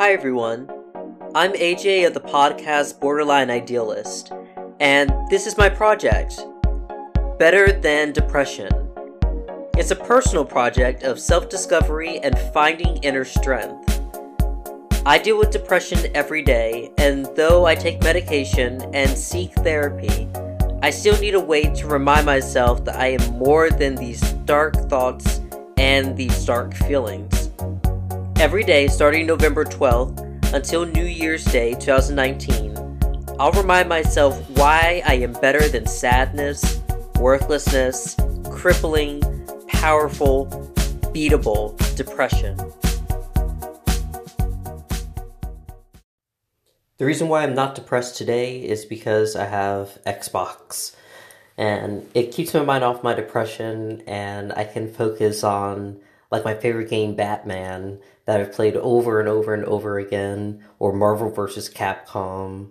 Hi, everyone. I'm AJ of the podcast Borderline Idealist, and this is my project Better Than Depression. It's a personal project of self discovery and finding inner strength. I deal with depression every day, and though I take medication and seek therapy, I still need a way to remind myself that I am more than these dark thoughts and these dark feelings. Every day, starting November 12th until New Year's Day 2019, I'll remind myself why I am better than sadness, worthlessness, crippling, powerful, beatable depression. The reason why I'm not depressed today is because I have Xbox. And it keeps my mind off my depression, and I can focus on like my favorite game, Batman, that I've played over and over and over again, or Marvel vs. Capcom,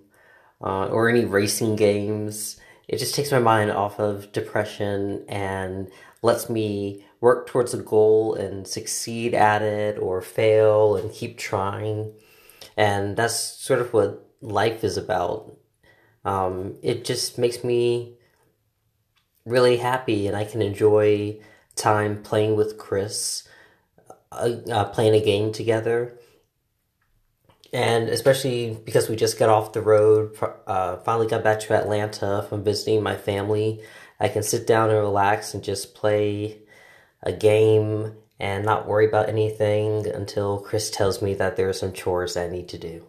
uh, or any racing games. It just takes my mind off of depression and lets me work towards a goal and succeed at it or fail and keep trying. And that's sort of what life is about. Um, it just makes me really happy and I can enjoy time playing with Chris, uh, uh, playing a game together. And especially because we just got off the road, uh, finally got back to Atlanta from visiting my family, I can sit down and relax and just play a game and not worry about anything until Chris tells me that there are some chores I need to do.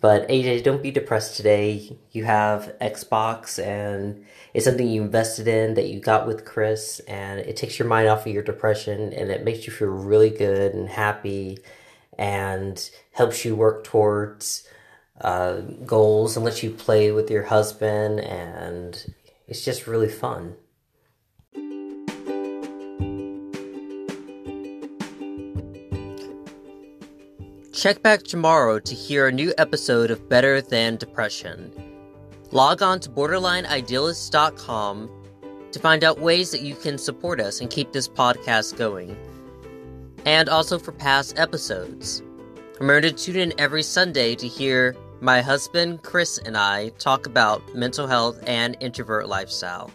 But AJ, don't be depressed today. You have Xbox and it's something you invested in that you got with Chris and it takes your mind off of your depression and it makes you feel really good and happy and helps you work towards uh, goals and lets you play with your husband and it's just really fun. Check back tomorrow to hear a new episode of Better Than Depression. Log on to borderlineidealist.com to find out ways that you can support us and keep this podcast going. And also for past episodes. Remember to tune in every Sunday to hear my husband, Chris, and I talk about mental health and introvert lifestyle.